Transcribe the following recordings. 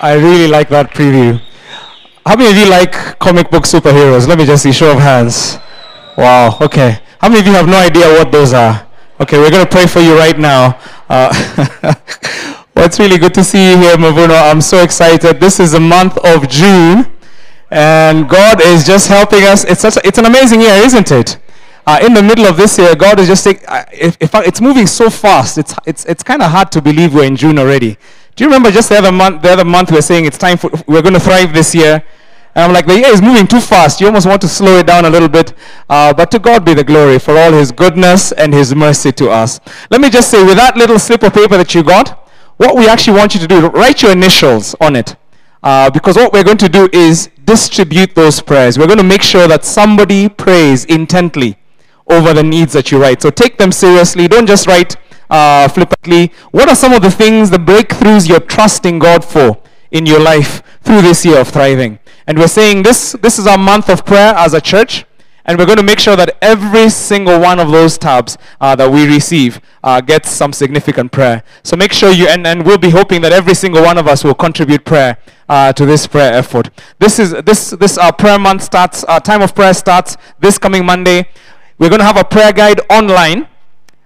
I really like that preview. How many of you like comic book superheroes? Let me just see, show of hands. Wow, okay. How many of you have no idea what those are? Okay, we're going to pray for you right now. Uh, well, it's really good to see you here, Mavuno. I'm so excited. This is the month of June, and God is just helping us. It's, such a, it's an amazing year, isn't it? Uh, in the middle of this year, God is just take, uh, it's moving so fast. It's, it's, it's kind of hard to believe we're in June already. Do you remember just the other month? The other month we we're saying it's time for we're going to thrive this year. And I'm like, the year is moving too fast. You almost want to slow it down a little bit. Uh, but to God be the glory for all His goodness and His mercy to us. Let me just say, with that little slip of paper that you got, what we actually want you to do, write your initials on it. Uh, because what we're going to do is distribute those prayers. We're going to make sure that somebody prays intently over the needs that you write. So take them seriously. Don't just write uh, flippantly, what are some of the things, the breakthroughs you're trusting God for in your life through this year of thriving? And we're saying this, this is our month of prayer as a church. And we're going to make sure that every single one of those tabs uh, that we receive uh, gets some significant prayer. So make sure you, and, and we'll be hoping that every single one of us will contribute prayer uh, to this prayer effort. This is this this our prayer month starts. Our time of prayer starts this coming Monday. We're going to have a prayer guide online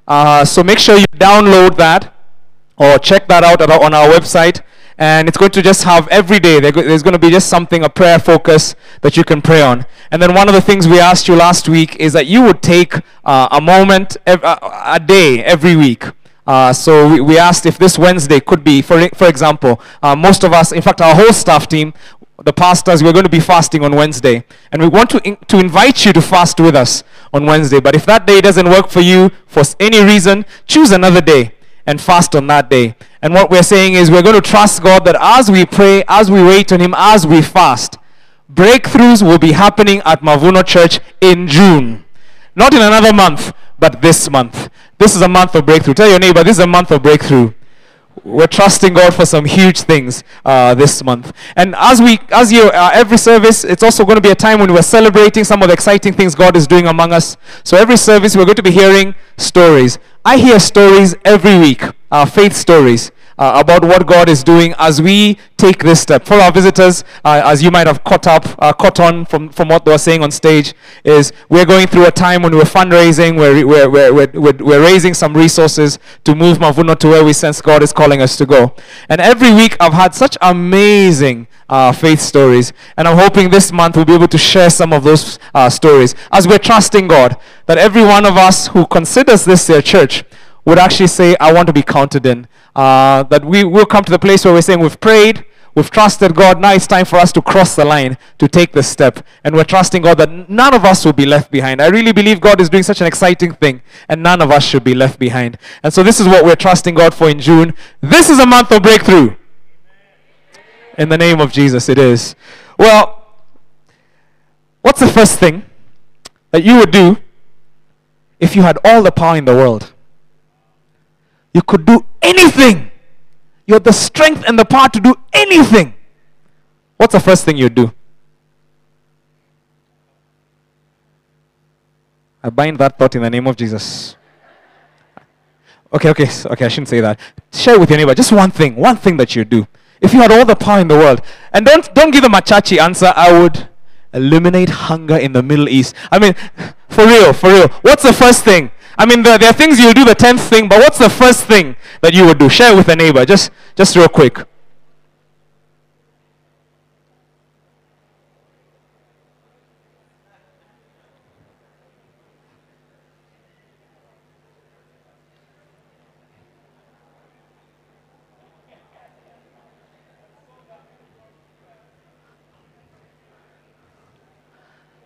uh, so make sure you download that or check that out on our website. And it's going to just have every day, there's going to be just something, a prayer focus that you can pray on. And then one of the things we asked you last week is that you would take uh, a moment, ev- uh, a day every week. Uh, so we, we, asked if this Wednesday could be, for, for example, uh, most of us, in fact, our whole staff team, the pastors, we're going to be fasting on Wednesday. And we want to, in, to invite you to fast with us on Wednesday. But if that day doesn't work for you for any reason, choose another day and fast on that day. And what we're saying is we're going to trust God that as we pray, as we wait on Him, as we fast, breakthroughs will be happening at Mavuno Church in June. Not in another month, but this month. This is a month of breakthrough. Tell your neighbor, this is a month of breakthrough we're trusting God for some huge things uh, this month. And as we, as you, uh, every service, it's also going to be a time when we're celebrating some of the exciting things God is doing among us. So every service, we're going to be hearing stories. I hear stories every week, uh, faith stories uh, about what God is doing as we take this step. For our visitors, uh, as you might have caught up, uh, caught on from, from what they were saying on stage, is we're going through a time when we're fundraising, we're, we're, we're, we're, we're raising some resources to move Mavuno to where we sense God is calling us to go. And every week I've had such amazing uh, faith stories. And I'm hoping this month we'll be able to share some of those uh, stories as we're trusting God that every one of us who considers this their church would actually say, I want to be counted in. Uh, that we will come to the place where we're saying we've prayed, we've trusted God, now it's time for us to cross the line, to take the step. And we're trusting God that none of us will be left behind. I really believe God is doing such an exciting thing, and none of us should be left behind. And so this is what we're trusting God for in June. This is a month of breakthrough. In the name of Jesus, it is. Well, what's the first thing that you would do if you had all the power in the world? You could do anything. You have the strength and the power to do anything. What's the first thing you do? I bind that thought in the name of Jesus. Okay, okay, okay, I shouldn't say that. Share with your neighbor just one thing, one thing that you do. If you had all the power in the world, and don't don't give them a chachi answer, I would eliminate hunger in the Middle East. I mean, for real, for real. What's the first thing? I mean, there, there are things you'll do the tenth thing, but what's the first thing that you would do? Share with a neighbor, just, just real quick.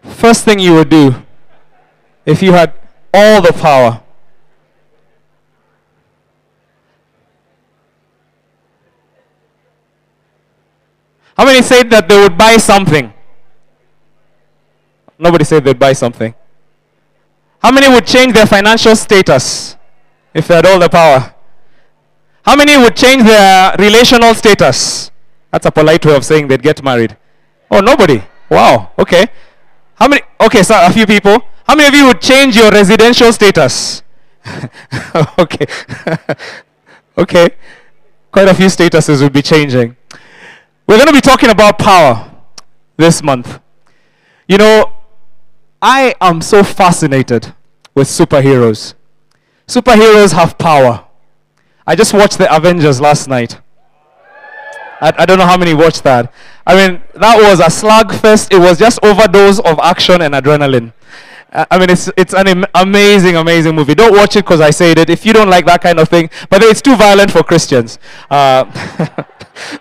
First thing you would do if you had all the power. How many said that they would buy something? Nobody said they'd buy something. How many would change their financial status if they had all the power? How many would change their relational status? That's a polite way of saying they'd get married. Oh, nobody. Wow. Okay. How many? Okay, so a few people. How many of you would change your residential status? okay. okay. Quite a few statuses will be changing. We're going to be talking about power this month. You know, I am so fascinated with superheroes. Superheroes have power. I just watched the Avengers last night. I, I don't know how many watched that. I mean, that was a slugfest. It was just overdose of action and adrenaline. I mean, it's it's an amazing, amazing movie. Don't watch it because I said it. If you don't like that kind of thing, but it's too violent for Christians. Uh,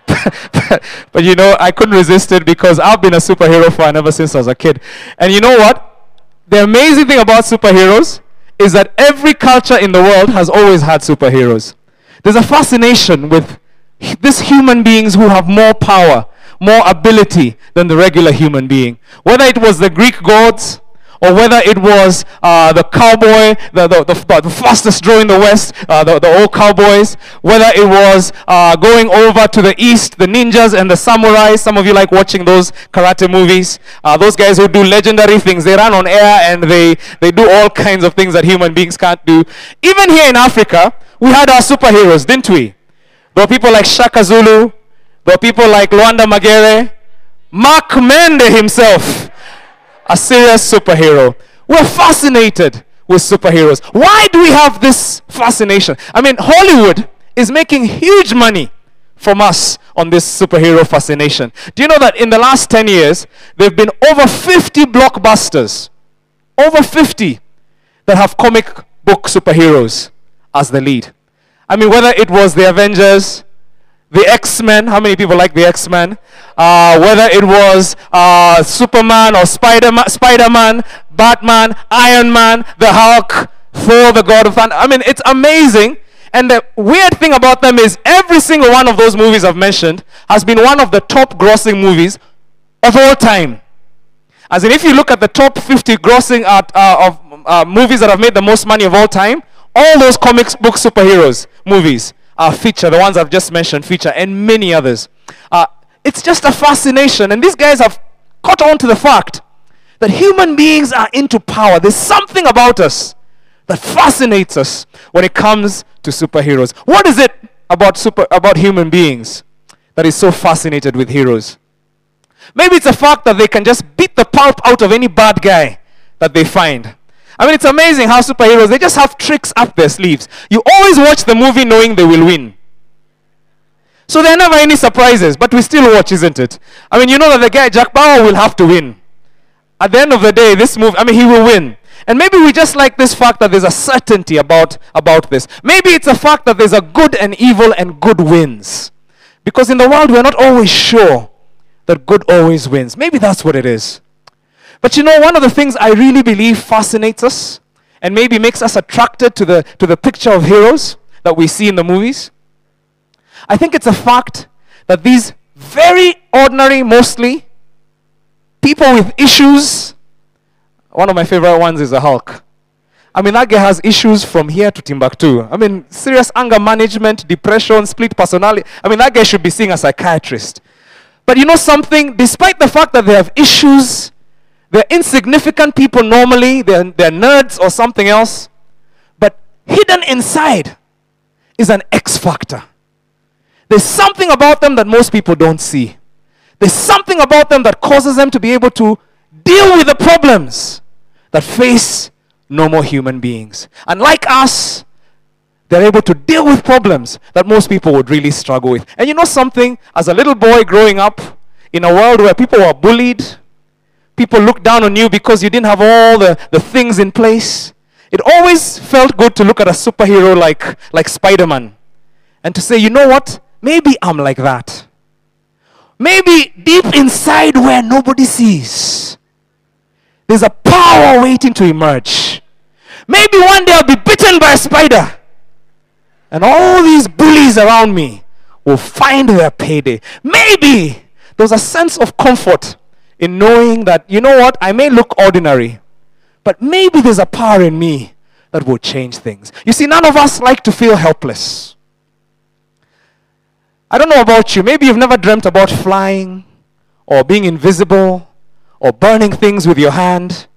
but, but, you know, I couldn't resist it because I've been a superhero fan ever since I was a kid. And you know what? The amazing thing about superheroes is that every culture in the world has always had superheroes. There's a fascination with these human beings who have more power, more ability than the regular human being. Whether it was the Greek gods, or whether it was uh, the cowboy, the, the, the, the, fastest draw in the West, uh, the, the old cowboys, whether it was uh, going over to the East, the ninjas and the samurais. Some of you like watching those karate movies. Uh, those guys who do legendary things. They run on air and they, they do all kinds of things that human beings can't do. Even here in Africa, we had our superheroes, didn't we? There were people like Shaka Zulu. There were people like Luanda Magere. Mark Mende himself, a serious superhero. We're fascinated with superheroes. Why do we have this fascination? I mean, Hollywood is making huge money from us on this superhero fascination. Do you know that in the last 10 years, there have been over 50 blockbusters, over 50 that have comic book superheroes as the lead? I mean, whether it was the Avengers, the X-Men, how many people like the X-Men? Uh, whether it was uh, Superman or Spider-Man, Batman, Iron Man, the Hulk, Thor, the God of Thunder. I mean, it's amazing. And the weird thing about them is every single one of those movies I've mentioned has been one of the top grossing movies of all time. As in, if you look at the top 50 grossing uh, of uh, movies that have made the most money of all time, all those comic book superheroes movies are feature, the ones I've just mentioned feature, and many others. Uh, it's just a fascination, and these guys have caught on to the fact that human beings are into power. There's something about us that fascinates us when it comes to superheroes. What is it about super about human beings that is so fascinated with heroes? Maybe it's the fact that they can just beat the pulp out of any bad guy that they find. I mean, it's amazing how superheroes, they just have tricks up their sleeves. You always watch the movie knowing they will win. So there are never any surprises, but we still watch, isn't it? I mean, you know that the guy, Jack Bauer, will have to win. At the end of the day, this movie, I mean, he will win. And maybe we just like this fact that there's a certainty about, about this. Maybe it's a fact that there's a good and evil and good wins. Because in the world, we're not always sure that good always wins. Maybe that's what it is. But you know, one of the things I really believe fascinates us and maybe makes us attracted to the, to the picture of heroes that we see in the movies, I think it's a fact that these very ordinary, mostly, people with issues, one of my favorite ones is the Hulk. I mean, that guy has issues from here to Timbuktu. I mean, serious anger management, depression, split personality. I mean, that guy should be seeing a psychiatrist. But you know something? Despite the fact that they have issues they're insignificant people normally, they're, they're nerds or something else. But hidden inside is an X factor. There's something about them that most people don't see. There's something about them that causes them to be able to deal with the problems that face normal human beings. And like us, they're able to deal with problems that most people would really struggle with. And you know something? As a little boy growing up in a world where people were bullied, people looked down on you because you didn't have all the, the things in place. It always felt good to look at a superhero like, like Spider Man and to say, you know what? Maybe I'm like that. Maybe deep inside where nobody sees, there's a power waiting to emerge. Maybe one day I'll be bitten by a spider. And all these bullies around me will find their payday. Maybe there's a sense of comfort in knowing that, you know what, I may look ordinary, but maybe there's a power in me that will change things. You see, none of us like to feel helpless. I don't know about you. Maybe you've never dreamt about flying or being invisible or burning things with your hand.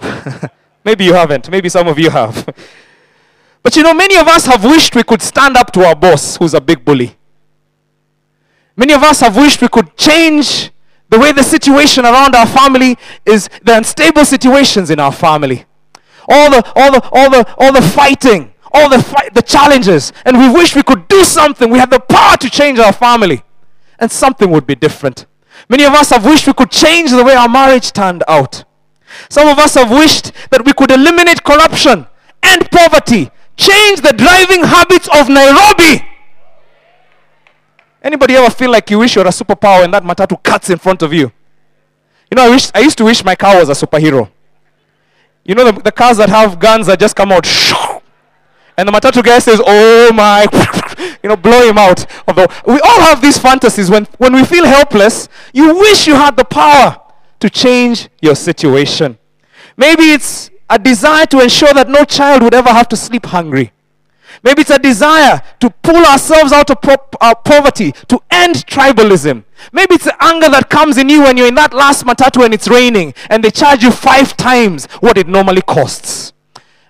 maybe you haven't. Maybe some of you have. But you know, many of us have wished we could stand up to our boss, who's a big bully. Many of us have wished we could change the way the situation around our family is, the unstable situations in our family. All the, all the, all the, all the fighting, all the, fight, the challenges. And we wish we could do something. We have the power to change our family. And something would be different. Many of us have wished we could change the way our marriage turned out. Some of us have wished that we could eliminate corruption and poverty, change the driving habits of Nairobi. Anybody ever feel like you wish you were a superpower and that matatu cuts in front of you? You know, I wish I used to wish my car was a superhero. You know, the, the cars that have guns that just come out, and the matatu guy says, "Oh my," you know, blow him out. Although we all have these fantasies when when we feel helpless. You wish you had the power to change your situation. Maybe it's a desire to ensure that no child would ever have to sleep hungry. Maybe it's a desire to pull ourselves out of uh, poverty, to end tribalism. Maybe it's the anger that comes in you when you're in that last matatu and it's raining and they charge you five times what it normally costs.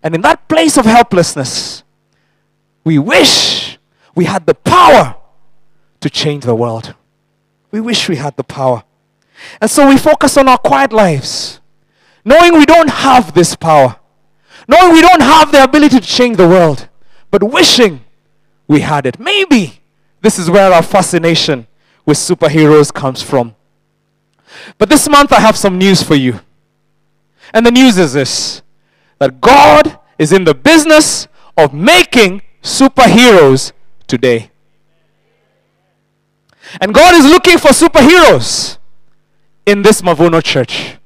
And in that place of helplessness, we wish we had the power to change the world. We wish we had the power. And so we focus on our quiet lives, knowing we don't have this power, knowing we don't have the ability to change the world, but wishing we had it. Maybe this is where our fascination with superheroes comes from. But this month I have some news for you. And the news is this that God is in the business of making superheroes today. And God is looking for superheroes in this Mavuno church.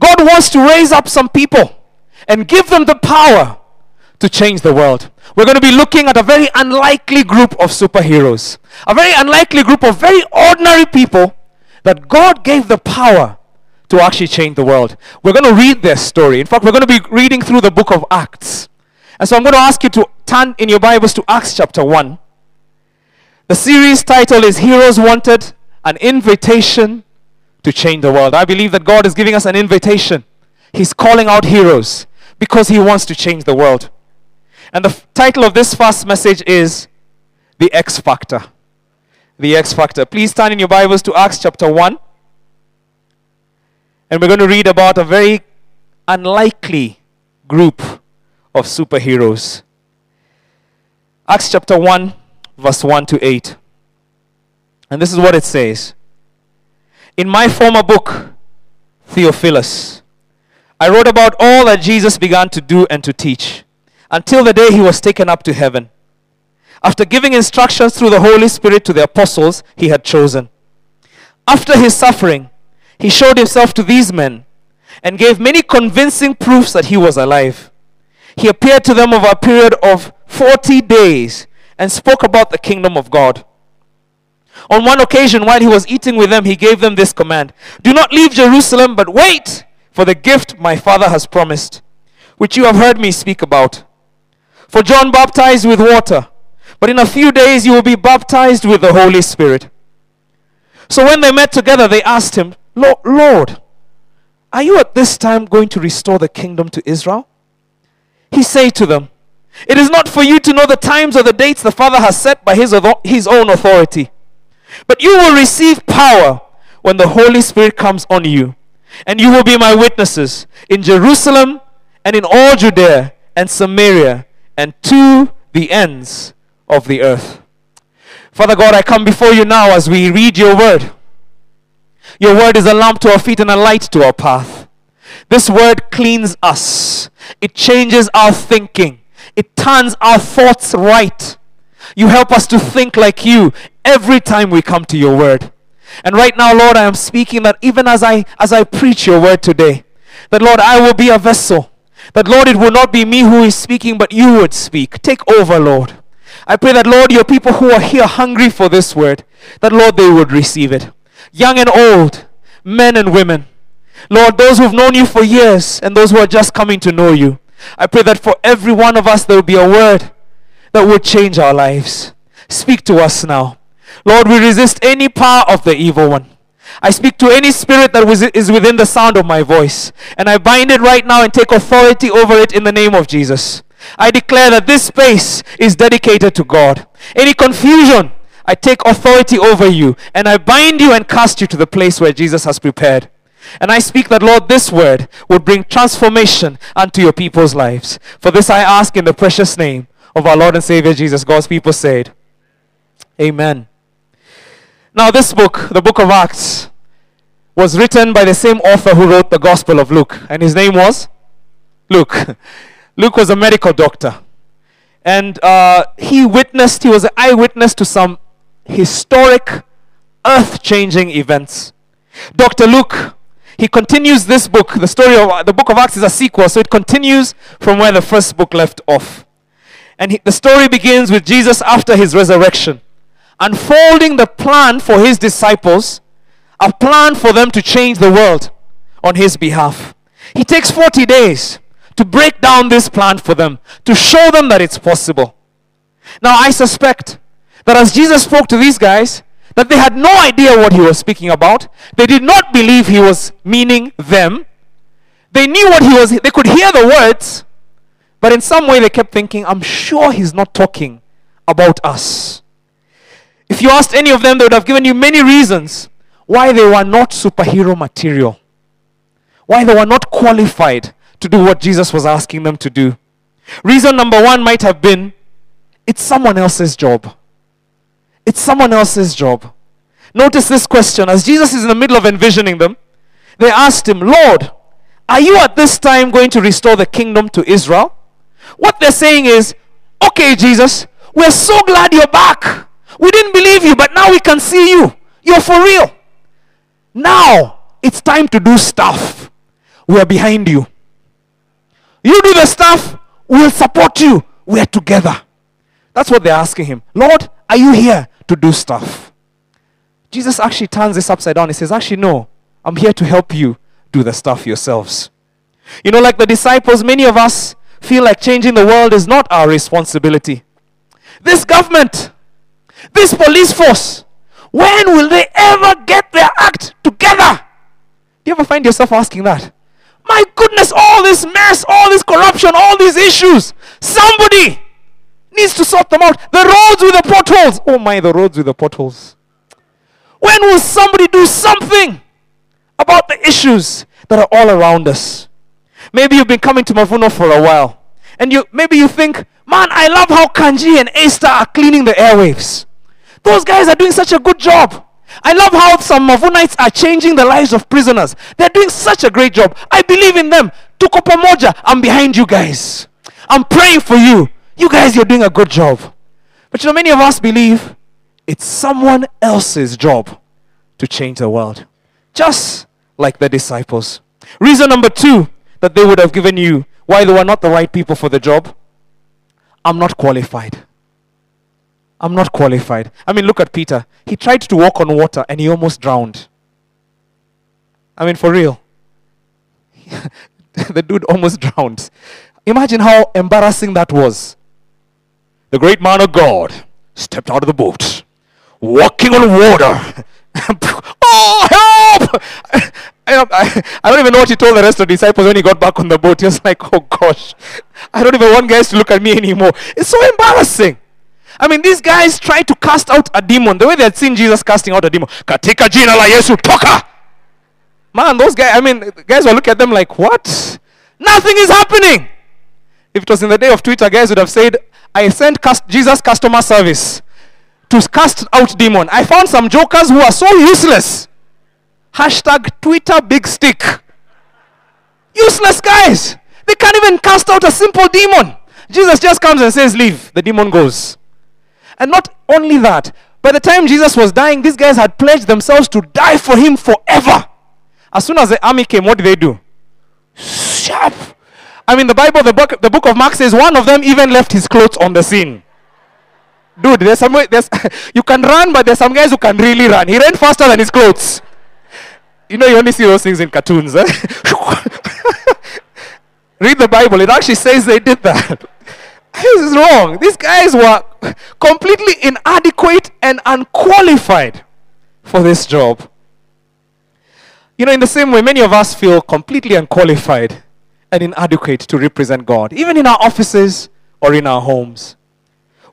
God wants to raise up some people and give them the power to change the world. We're going to be looking at a very unlikely group of superheroes, a very unlikely group of very ordinary people that God gave the power to actually change the world. We're going to read their story. In fact, we're going to be reading through the book of Acts. And so I'm going to ask you to turn in your Bibles to Acts chapter 1. The series title is Heroes Wanted An Invitation to Change the World. I believe that God is giving us an invitation. He's calling out heroes because He wants to change the world. And the title of this first message is The X Factor. The X Factor. Please turn in your Bibles to Acts chapter 1. And we're going to read about a very unlikely group of superheroes. Acts chapter 1, verse 1 to 8. And this is what it says In my former book, Theophilus, I wrote about all that Jesus began to do and to teach until the day he was taken up to heaven. After giving instructions through the Holy Spirit to the apostles he had chosen. After his suffering, he showed himself to these men and gave many convincing proofs that he was alive. He appeared to them over a period of 40 days and spoke about the kingdom of God. On one occasion, while he was eating with them, he gave them this command Do not leave Jerusalem, but wait for the gift my Father has promised, which you have heard me speak about. For John baptized with water, but in a few days you will be baptized with the Holy Spirit. So when they met together, they asked him, Lord, are you at this time going to restore the kingdom to Israel? He said to them, It is not for you to know the times or the dates the Father has set by his, his own authority. But you will receive power when the Holy Spirit comes on you. And you will be my witnesses in Jerusalem and in all Judea and Samaria and to the ends of the earth. Father God, I come before you now as we read your word. Your word is a lamp to our feet and a light to our path. This word cleans us, it changes our thinking, it turns our thoughts right. You help us to think like you every time we come to your word. And right now, Lord, I am speaking that even as I as I preach your word today, that Lord, I will be a vessel. That Lord, it will not be me who is speaking, but you would speak. Take over, Lord. I pray that, Lord, your people who are here hungry for this word, that, Lord, they would receive it. Young and old, men and women. Lord, those who've known you for years and those who are just coming to know you. I pray that for every one of us there will be a word that would change our lives. Speak to us now. Lord, we resist any power of the evil one. I speak to any spirit that is within the sound of my voice, and I bind it right now and take authority over it in the name of Jesus. I declare that this space is dedicated to God. Any confusion, I take authority over you and I bind you and cast you to the place where Jesus has prepared. And I speak that, Lord, this word would bring transformation unto your people's lives. For this I ask in the precious name of our Lord and Savior Jesus. God's people said, Amen. Now, this book, the book of Acts, was written by the same author who wrote the Gospel of Luke, and his name was Luke. Luke was a medical doctor, and uh, he witnessed, he was an eyewitness to some historic, earth changing events. Dr. Luke, he continues this book. The story of the book of Acts is a sequel, so it continues from where the first book left off. And he, the story begins with Jesus after his resurrection, unfolding the plan for his disciples, a plan for them to change the world on his behalf. He takes 40 days to break down this plan for them, to show them that it's possible. Now, I suspect that as Jesus spoke to these guys, that they had no idea what he was speaking about. They did not believe he was meaning them. They knew what he was, they could hear the words, but in some way they kept thinking, I'm sure he's not talking about us. If you asked any of them, they would have given you many reasons why they were not superhero material, why they were not qualified to do what Jesus was asking them to do. Reason number one might have been it's someone else's job. It's someone else's job. Notice this question. As Jesus is in the middle of envisioning them, they asked him, Lord, are you at this time going to restore the kingdom to Israel? What they're saying is, okay, Jesus, we're so glad you're back. We didn't believe you, but now we can see you. You're for real. Now it's time to do stuff. We're behind you. You do the stuff, we'll support you. We're together. That's what they're asking him. Lord, are you here to do stuff? Jesus actually turns this upside down. He says, Actually, no, I'm here to help you do the stuff yourselves. You know, like the disciples, many of us feel like changing the world is not our responsibility. This government, this police force, when will they ever get their act together? Do you ever find yourself asking that? My goodness, all this mess, all this corruption, all these issues. Somebody needs to sort them out. The roads with the potholes. Oh my, the roads with the potholes. When will somebody do something about the issues that are all around us? Maybe you've been coming to Mavuno for a while. And you maybe you think, man, I love how Kanji and A are cleaning the airwaves. Those guys are doing such a good job. I love how some Mavunites are changing the lives of prisoners. They're doing such a great job. I believe in them. Tuko pamoja. I'm behind you guys. I'm praying for you. You guys, you're doing a good job. But you know, many of us believe it's someone else's job to change the world. Just like the disciples. Reason number two that they would have given you why they were not the right people for the job I'm not qualified. I'm not qualified. I mean, look at Peter. He tried to walk on water and he almost drowned. I mean, for real. the dude almost drowned. Imagine how embarrassing that was. The great man of God stepped out of the boat, walking on water. oh, help! I, don't even know what he told the rest of the disciples when he got back on the boat. He was like, oh gosh, I don't even want guys to look at me anymore. It's so embarrassing. I mean, these guys tried to cast out a demon the way they had seen Jesus casting out a demon. Katika jina la Yesu, toka! Man, those guys, I mean, guys will look at them like, what? Nothing is happening. If it was in the day of Twitter, guys would have said, I sent cast- Jesus customer service to cast out demon. I found some jokers who are so useless. Hashtag Twitter big stick. Useless guys. They can't even cast out a simple demon. Jesus just comes and says, Leave. The demon goes. And not only that, by the time Jesus was dying, these guys had pledged themselves to die for him forever. As soon as the army came, what did they do? Sharp. I mean, the Bible, the book, the book of Mark says one of them even left his clothes on the scene. Dude, there's some way, there's, you can run, but there's some guys who can really run. He ran faster than his clothes. You know, you only see those things in cartoons. Eh? Read the Bible, it actually says they did that. This is wrong. These guys were completely inadequate and unqualified for this job. You know, in the same way, many of us feel completely unqualified and inadequate to represent God, even in our offices or in our homes.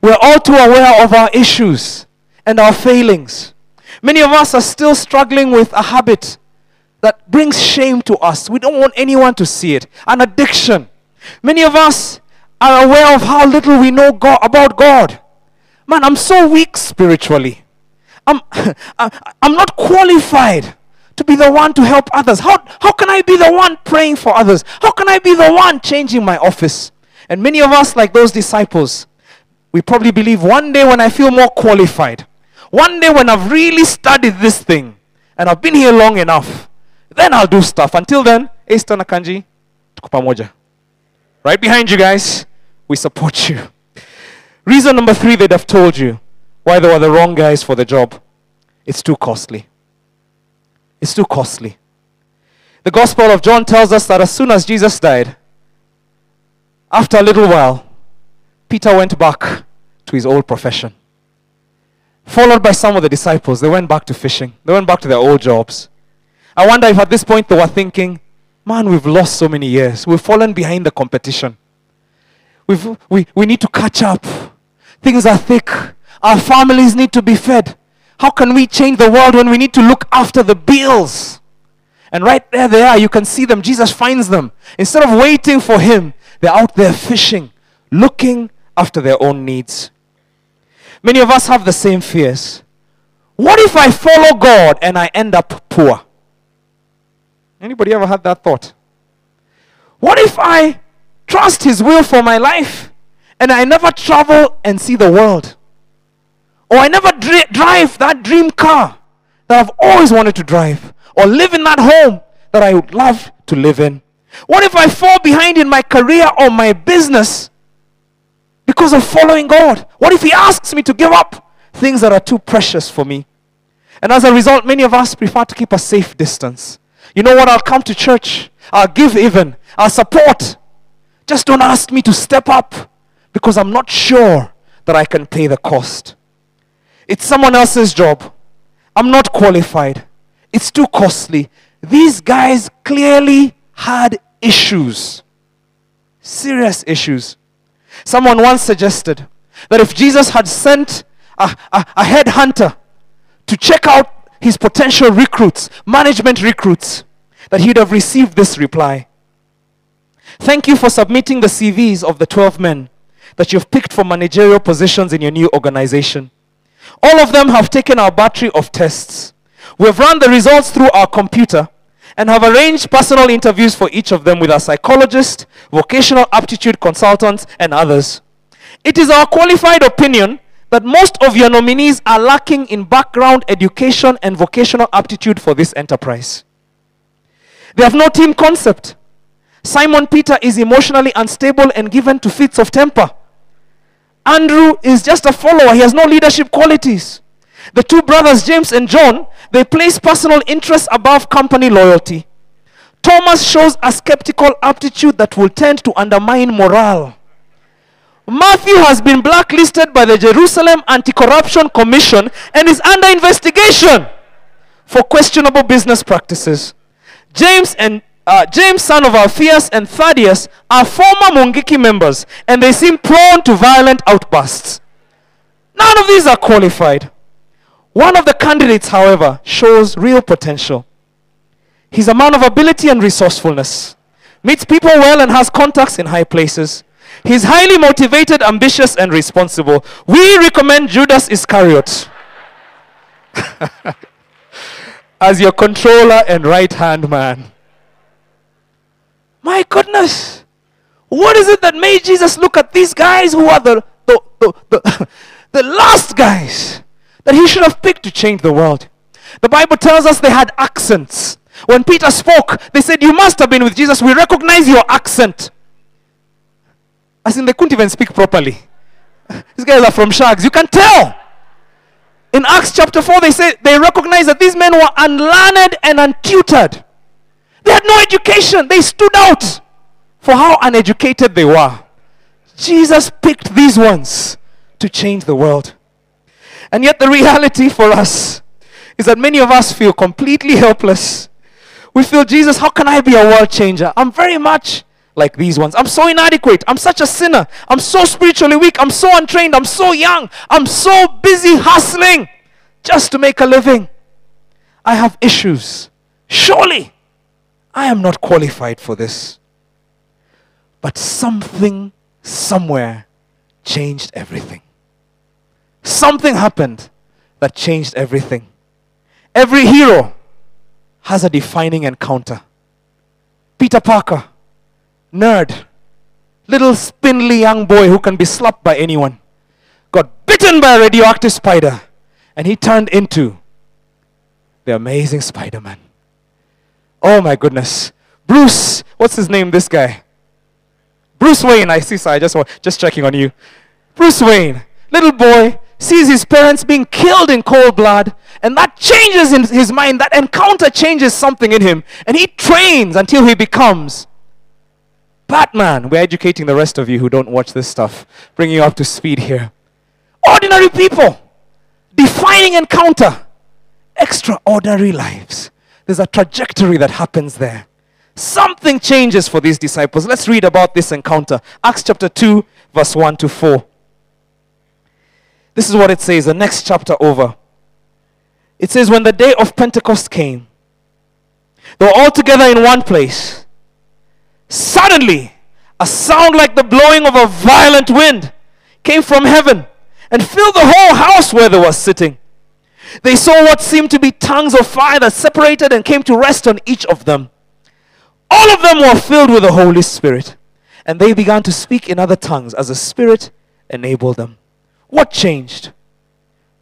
We're all too aware of our issues and our failings. Many of us are still struggling with a habit that brings shame to us. We don't want anyone to see it. An addiction. Many of us are aware of how little we know God, about God. Man, I'm so weak spiritually. I'm, I'm not qualified to be the one to help others. How, how can I be the one praying for others? How can I be the one changing my office? And many of us, like those disciples, we probably believe one day when I feel more qualified, one day when I've really studied this thing and I've been here long enough, then I'll do stuff. Until then, Esther Nakanji, tuko Right behind you guys, we support you. Reason number three they'd have told you why they were the wrong guys for the job. It's too costly. It's too costly. The Gospel of John tells us that as soon as Jesus died, after a little while, Peter went back to his old profession. Followed by some of the disciples, they went back to fishing. They went back to their old jobs. I wonder if at this point they were thinking, man, we've lost so many years. We've fallen behind the competition. We've, we, we need to catch up. Things are thick. Our families need to be fed. How can we change the world when we need to look after the bills? And right there they are. You can see them. Jesus finds them. Instead of waiting for him, they're out there fishing, looking after their own needs. Many of us have the same fears. What if I follow God and I end up poor? Anybody ever had that thought? What if I trust His will for my life and I never travel and see the world? Or I never dri- drive that dream car that I've always wanted to drive? Or live in that home that I would love to live in? What if I fall behind in my career or my business because of following God? What if He asks me to give up things that are too precious for me? And as a result, many of us prefer to keep a safe distance. You know what? I'll come to church. I'll give even. I'll support. Just don't ask me to step up because I'm not sure that I can pay the cost. It's someone else's job. I'm not qualified. It's too costly. These guys clearly had issues. Serious issues. Someone once suggested that if Jesus had sent a, a, a headhunter to check out his potential recruits, management recruits, that he'd have received this reply. Thank you for submitting the CVs of the 12 men that you've picked for managerial positions in your new organization. All of them have taken our battery of tests. We've run the results through our computer and have arranged personal interviews for each of them with a psychologist, vocational aptitude consultants, and others. It is our qualified opinion that most of your nominees are lacking in background education and vocational aptitude for this enterprise. They have no team concept. Simon Peter is emotionally unstable and given to fits of temper. Andrew is just a follower, he has no leadership qualities. The two brothers, James and John, they place personal interests above company loyalty. Thomas shows a skeptical aptitude that will tend to undermine morale. Matthew has been blacklisted by the Jerusalem Anti Corruption Commission and is under investigation for questionable business practices. James and uh, James, son of Alphaeus, and Thaddeus are former Mungiki members, and they seem prone to violent outbursts. None of these are qualified. One of the candidates, however, shows real potential. He's a man of ability and resourcefulness, meets people well, and has contacts in high places. He's highly motivated, ambitious, and responsible. We recommend Judas Iscariot as your controller and right hand man. My goodness. What is it that made Jesus look at these guys who are the, the, the, the, the last guys? that he should have picked to change the world. The Bible tells us they had accents. When Peter spoke, they said, You must have been with Jesus. We recognize your accent. As in, they couldn't even speak properly. These guys are from Shags. You can tell. In Acts chapter 4, they say they recognize that these men were unlearned and untutored. They had no education. They stood out for how uneducated they were. Jesus picked these ones to change the world. And yet, the reality for us is that many of us feel completely helpless. We feel, Jesus, how can I be a world changer? I'm very much like these ones. I'm so inadequate. I'm such a sinner. I'm so spiritually weak. I'm so untrained. I'm so young. I'm so busy hustling just to make a living. I have issues. Surely I am not qualified for this. But something somewhere changed everything. Something happened that changed everything. Every hero has a defining encounter. Peter Parker, nerd, little spindly young boy who can be slapped by anyone, got bitten by a radioactive spider, and he turned into the amazing Spider Man. Oh my goodness. Bruce, what's his name, this guy? Bruce Wayne, I see, so I just, want, just checking on you. Bruce Wayne, little boy, sees his parents being killed in cold blood, and that changes in his mind. That encounter changes something in him, and he trains until he becomes Batman. We're educating the rest of you who don't watch this stuff, bringing you up to speed here. Ordinary people, defining encounter, extraordinary lives. There's a trajectory that happens there. Something changes for these disciples. Let's read about this encounter. Acts chapter 2, verse 1 to 4. This is what it says, the next chapter over. It says, When the day of Pentecost came, they were all together in one place. Suddenly, a sound like the blowing of a violent wind came from heaven and filled the whole house where they were sitting. They saw what seemed to be tongues of fire that separated and came to rest on each of them. All of them were filled with the Holy Spirit, and they began to speak in other tongues as the Spirit enabled them. What changed?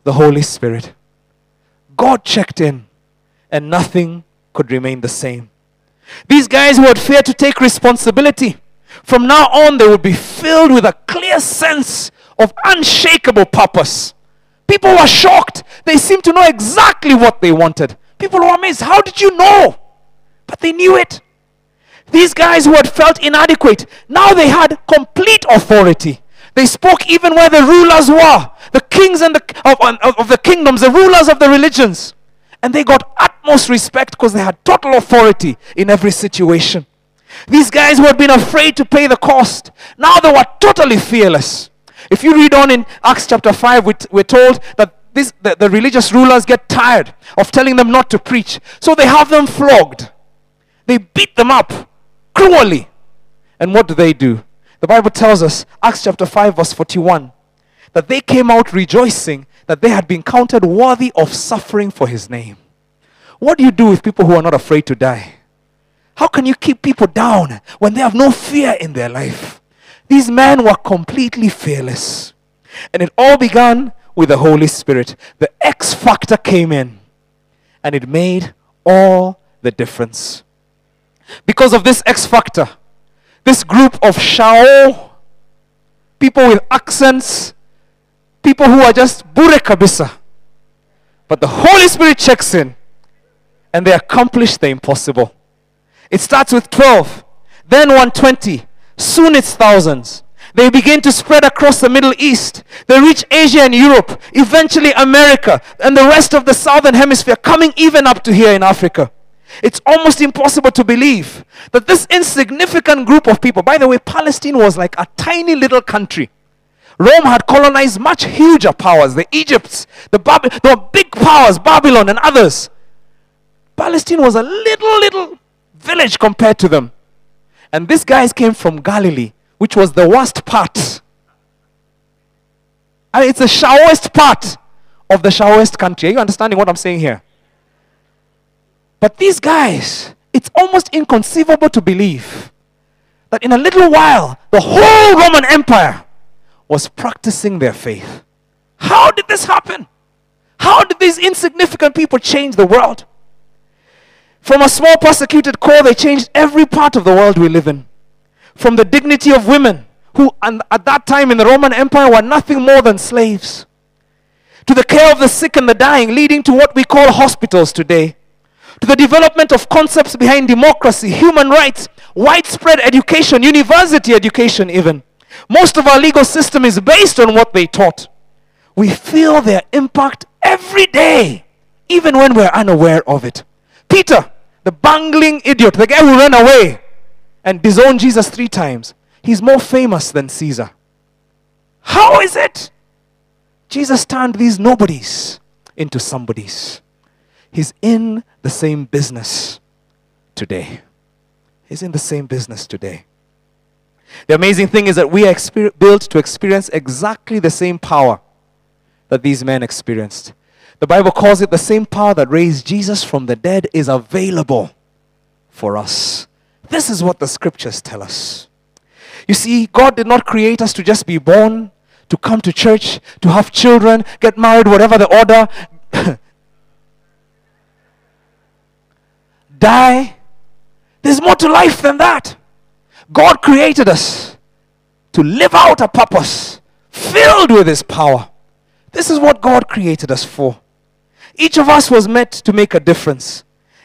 The Holy Spirit. God checked in, and nothing could remain the same. These guys who had feared to take responsibility, from now on they would be filled with a clear sense of unshakable purpose. People were shocked. They seemed to know exactly what they wanted. People were amazed. How did you know? But they knew it. These guys who had felt inadequate, now they had complete authority. They spoke even where the rulers were, the kings and the, of, of, of the kingdoms, the rulers of the religions. And they got utmost respect because they had total authority in every situation. These guys who had been afraid to pay the cost, now they were totally fearless. If you read on in Acts chapter 5, we're told that this, the, the religious rulers get tired of telling them not to preach. So they have them flogged. They beat them up cruelly. And what do they do? The Bible tells us, Acts chapter 5, verse 41, that they came out rejoicing that they had been counted worthy of suffering for his name. What do you do with people who are not afraid to die? How can you keep people down when they have no fear in their life? These men were completely fearless. And it all began with the Holy Spirit. The X factor came in, and it made all the difference. Because of this X factor, this group of Shao, people with accents, people who are just bure kabisa. But the Holy Spirit checks in and they accomplish the impossible. It starts with 12, then 120, soon it's thousands. They begin to spread across the Middle East. They reach Asia and Europe, eventually America, and the rest of the southern hemisphere, coming even up to here in Africa. It's almost impossible to believe that this insignificant group of people, by the way, Palestine was like a tiny little country. Rome had colonized much huger powers, the Egypts, the, Bab- the big powers, Babylon and others. Palestine was a little, little village compared to them. And these guys came from Galilee, which was the worst part. It's the shallowest part of the shallowest country. Are you understanding what I'm saying here? But these guys, it's almost inconceivable to believe that in a little while, the whole Roman Empire was practicing their faith. How did this happen? How did these insignificant people change the world? From a small persecuted core, they changed every part of the world we live in. From the dignity of women, who at that time in the Roman Empire were nothing more than slaves, to the care of the sick and the dying, leading to what we call hospitals today to the development of concepts behind democracy, human rights, widespread education, university education, even. Most of our legal system is based on what they taught. We feel their impact every day, even when we're unaware of it. Peter, the bungling idiot, the guy who ran away and disowned Jesus three times, he's more famous than Caesar. How is it? Jesus turned these nobodies into somebodies. He's in the same business today. He's in the same business today. The amazing thing is that we are exper- built to experience exactly the same power that these men experienced. The Bible calls it the same power that raised Jesus from the dead is available for us. This is what the scriptures tell us. You see, God did not create us to just be born, to come to church, to have children, get married, whatever the order, die. There's more to life than that. God created us to live out a purpose filled with His power. This is what God created us for. Each of us was meant to make a difference.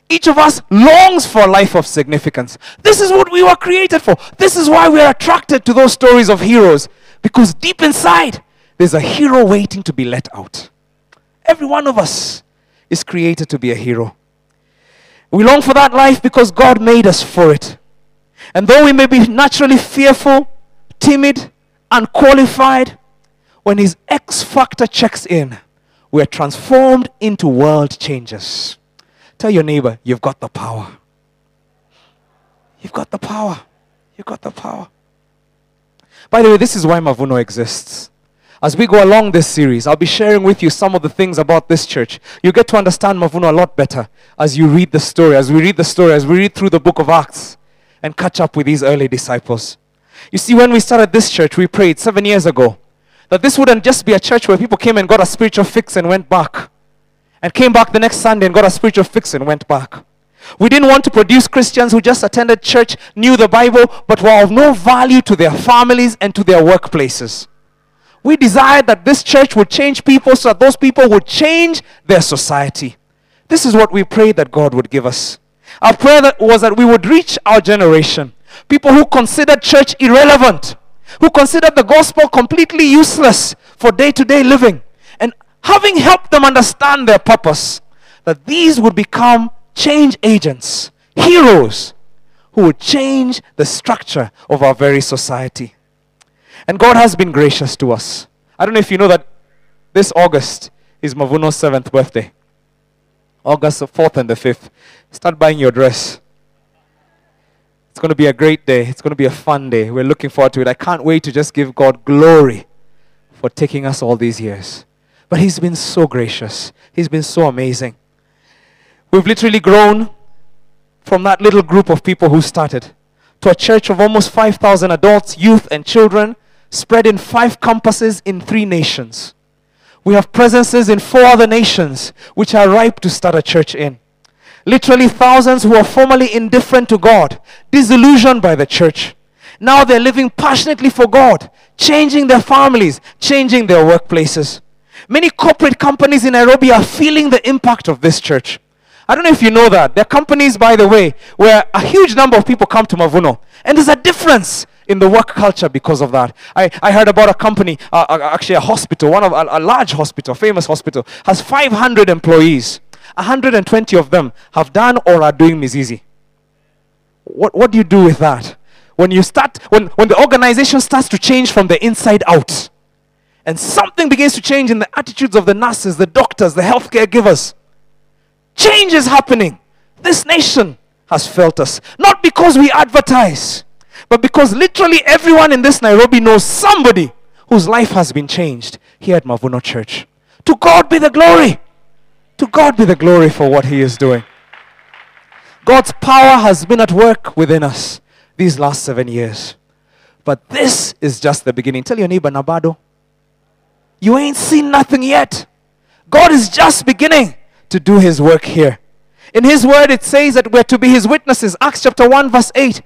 Each of us longs for a life of significance. This is what we were created for. This is why we are attracted to those stories of heroes. Because deep inside, there's a hero waiting to be let out. Every one of us is created to be a hero. We long for that life because God made us for it. And though we may be naturally fearful, timid, unqualified, when His X factor checks in, we are transformed into world changers. Tell your neighbor, you've got the power. You've got the power. You've got the power. By the way, this is why Mavuno exists. As we go along this series, I'll be sharing with you some of the things about this church. You get to understand Mavuno a lot better as you read the story, as we read the story, as we read through the book of Acts and catch up with these early disciples. You see, when we started this church, we prayed seven years ago that this wouldn't just be a church where people came and got a spiritual fix and went back, and came back the next Sunday and got a spiritual fix and went back. We didn't want to produce Christians who just attended church, knew the Bible, but were of no value to their families and to their workplaces. We desired that this church would change people so that those people would change their society. This is what we prayed that God would give us. Our prayer that was that we would reach our generation. People who considered church irrelevant, who considered the gospel completely useless for day to day living. And having helped them understand their purpose, that these would become change agents, heroes who would change the structure of our very society. And God has been gracious to us. I don't know if you know that this August is Mavuno's seventh birthday. August the 4th and the 5th. Start buying your dress. It's going to be a great day. It's going to be a fun day. We're looking forward to it. I can't wait to just give God glory for taking us all these years. But He's been so gracious, He's been so amazing. We've literally grown from that little group of people who started to a church of almost 5,000 adults, youth, and children spread in five campuses in three nations. We have presences in four other nations which are ripe to start a church in. Literally, thousands who were formerly indifferent to God, disillusioned by the church. Now they're living passionately for God, changing their families, changing their workplaces. Many corporate companies in Nairobi are feeling the impact of this church. I don't know if you know that. There are companies, by the way, where a huge number of people come to Mavuno. And there's a difference in the work culture because of that. I, I heard about a company, uh, uh, actually a hospital, one of a, a large hospital, famous hospital, has 500 employees. 120 of them have done or are doing Mizizi. What, what do you do with that? When you start, when, when the organization starts to change from the inside out, and something begins to change in the attitudes of the nurses, the doctors, the healthcare givers, change is happening. This nation has felt us. Not because we advertise, but because literally everyone in this Nairobi knows somebody whose life has been changed here at Mavuno Church. To God be the glory. To God be the glory for what He is doing. God's power has been at work within us these last seven years. But this is just the beginning. Tell your neighbor, Nabado, you ain't seen nothing yet. God is just beginning to do His work here. In His word, it says that we're to be His witnesses. Acts chapter 1, verse 8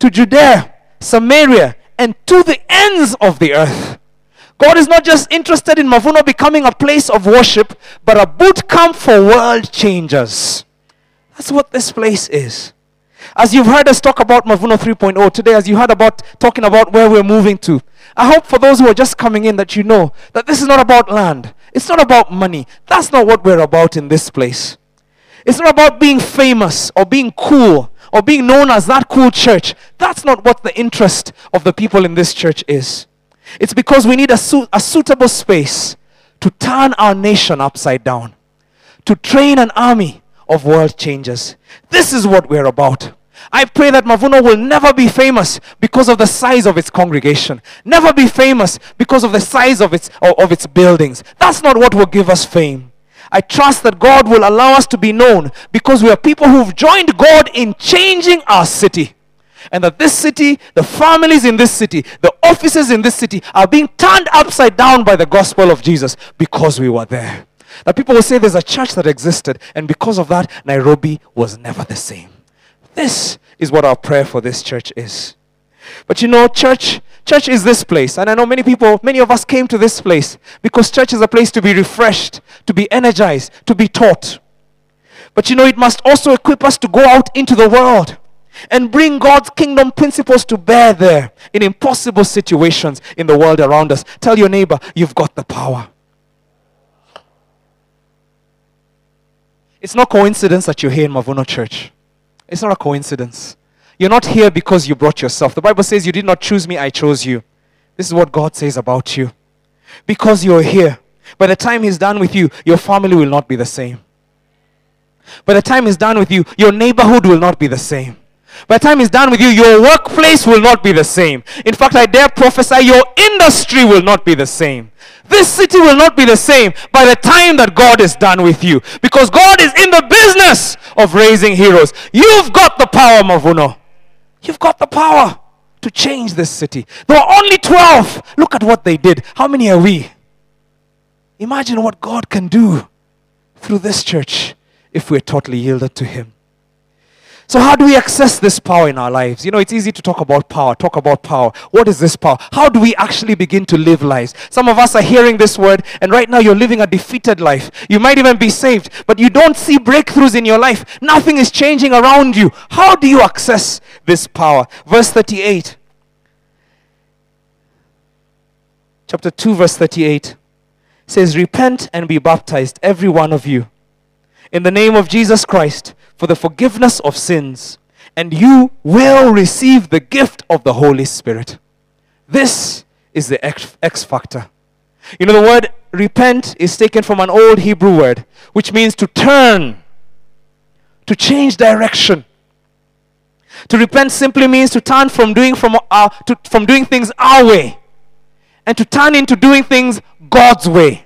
to Judea, Samaria, and to the ends of the earth. God is not just interested in Mavuno becoming a place of worship, but a boot camp for world changers. That's what this place is. As you've heard us talk about Mavuno 3.0 today, as you heard about talking about where we're moving to, I hope for those who are just coming in that you know that this is not about land. It's not about money. That's not what we're about in this place. It's not about being famous or being cool or being known as that cool church. That's not what the interest of the people in this church is. It's because we need a, su- a suitable space to turn our nation upside down, to train an army of world changers. This is what we're about. I pray that Mavuno will never be famous because of the size of its congregation, never be famous because of the size of its, of its buildings. That's not what will give us fame. I trust that God will allow us to be known because we are people who've joined God in changing our city. And that this city, the families in this city, the offices in this city are being turned upside down by the gospel of Jesus because we were there. That people will say there's a church that existed, and because of that, Nairobi was never the same. This is what our prayer for this church is. But you know, church, church is this place. And I know many people, many of us came to this place because church is a place to be refreshed, to be energized, to be taught. But you know, it must also equip us to go out into the world and bring God's kingdom principles to bear there in impossible situations in the world around us. Tell your neighbor, you've got the power. It's not coincidence that you're here in Mavuno Church. It's not a coincidence. You're not here because you brought yourself. The Bible says, You did not choose me, I chose you. This is what God says about you. Because you're here, by the time He's done with you, your family will not be the same. By the time He's done with you, your neighborhood will not be the same. By the time He's done with you, your workplace will not be the same. In fact, I dare prophesy your industry will not be the same. This city will not be the same by the time that God is done with you. Because God is in the business of raising heroes. You've got the power, Mavuno. You've got the power to change this city. There are only 12. Look at what they did. How many are we? Imagine what God can do through this church if we're totally yielded to Him. So, how do we access this power in our lives? You know, it's easy to talk about power, talk about power. What is this power? How do we actually begin to live lives? Some of us are hearing this word, and right now you're living a defeated life. You might even be saved, but you don't see breakthroughs in your life. Nothing is changing around you. How do you access this power? Verse 38. Chapter 2, verse 38 says, Repent and be baptized, every one of you, in the name of Jesus Christ for the forgiveness of sins, and you will receive the gift of the Holy Spirit. This is the X, factor. You know, the word repent is taken from an old Hebrew word, which means to turn, to change direction. To repent simply means to turn from doing, from, uh, to, from doing things our way and to turn into doing things God's way.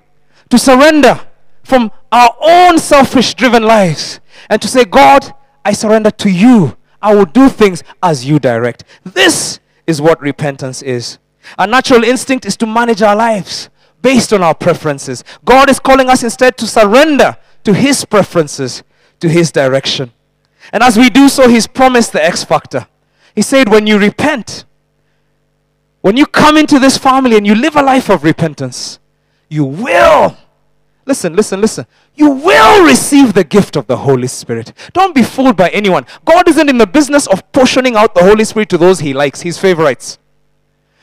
To surrender from our own selfish driven lives and to say, God, I surrender to you. I will do things as you direct. This is what repentance is. Our natural instinct is to manage our lives based on our preferences. God is calling us instead to surrender to His preferences, to His direction. And as we do so, He's promised the X factor. He said, when you repent, when you come into this family and you live a life of repentance, you will Listen, listen, listen. You will receive the gift of the Holy Spirit. Don't be fooled by anyone. God isn't in the business of portioning out the Holy Spirit to those he likes, his favorites.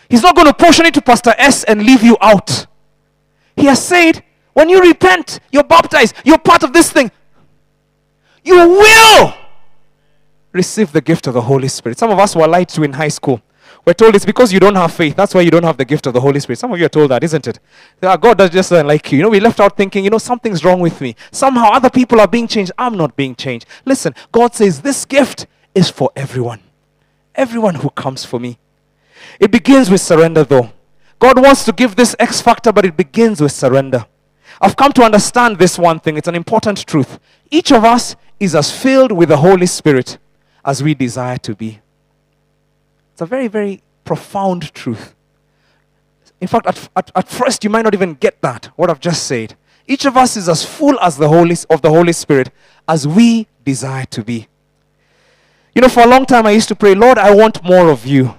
He's not going to portion it to Pastor S and leave you out. He has said, when you repent, you're baptized, you're part of this thing. You will receive the gift of the Holy Spirit. Some of us were lied to in high school. We're told it's because you don't have faith. That's why you don't have the gift of the Holy Spirit. Some of you are told that, isn't it? Ah, God does just doesn't like you. You know, we left out thinking, you know, something's wrong with me. Somehow other people are being changed. I'm not being changed. Listen, God says this gift is for everyone. Everyone who comes for me. It begins with surrender, though. God wants to give this X factor, but it begins with surrender. I've come to understand this one thing. It's an important truth. Each of us is as filled with the Holy Spirit as we desire to be. It's a very, very profound truth. In fact, at, at, at first, you might not even get that, what I've just said. Each of us is as full as the Holy, of the Holy Spirit as we desire to be. You know, for a long time, I used to pray, Lord, I want more of you.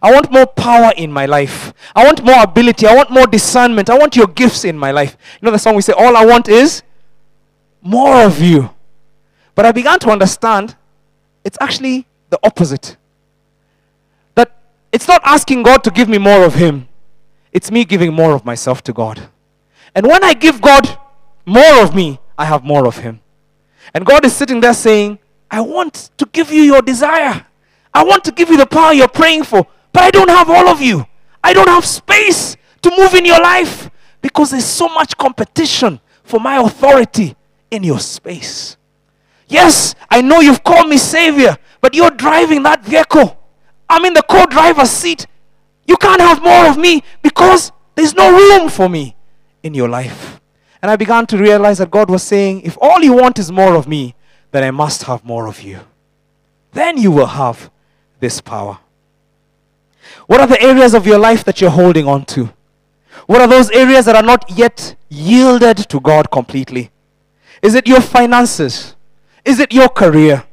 I want more power in my life. I want more ability. I want more discernment. I want your gifts in my life. You know the song we say, All I want is more of you. But I began to understand it's actually the opposite. It's not asking God to give me more of Him, it's me giving more of myself to God. And when I give God more of me, I have more of Him. And God is sitting there saying, I want to give you your desire. I want to give you the power you're praying for, but I don't have all of you. I don't have space to move in your life because there's so much competition for my authority in your space. Yes, I know you've called me Savior, but you're driving that vehicle. I'm in the co driver's seat. You can't have more of me because there's no room for me in your life. And I began to realize that God was saying, if all you want is more of me, then I must have more of you. Then you will have this power. What are the areas of your life that you're holding on to? What are those areas that are not yet yielded to God completely? Is it your finances? Is it your career?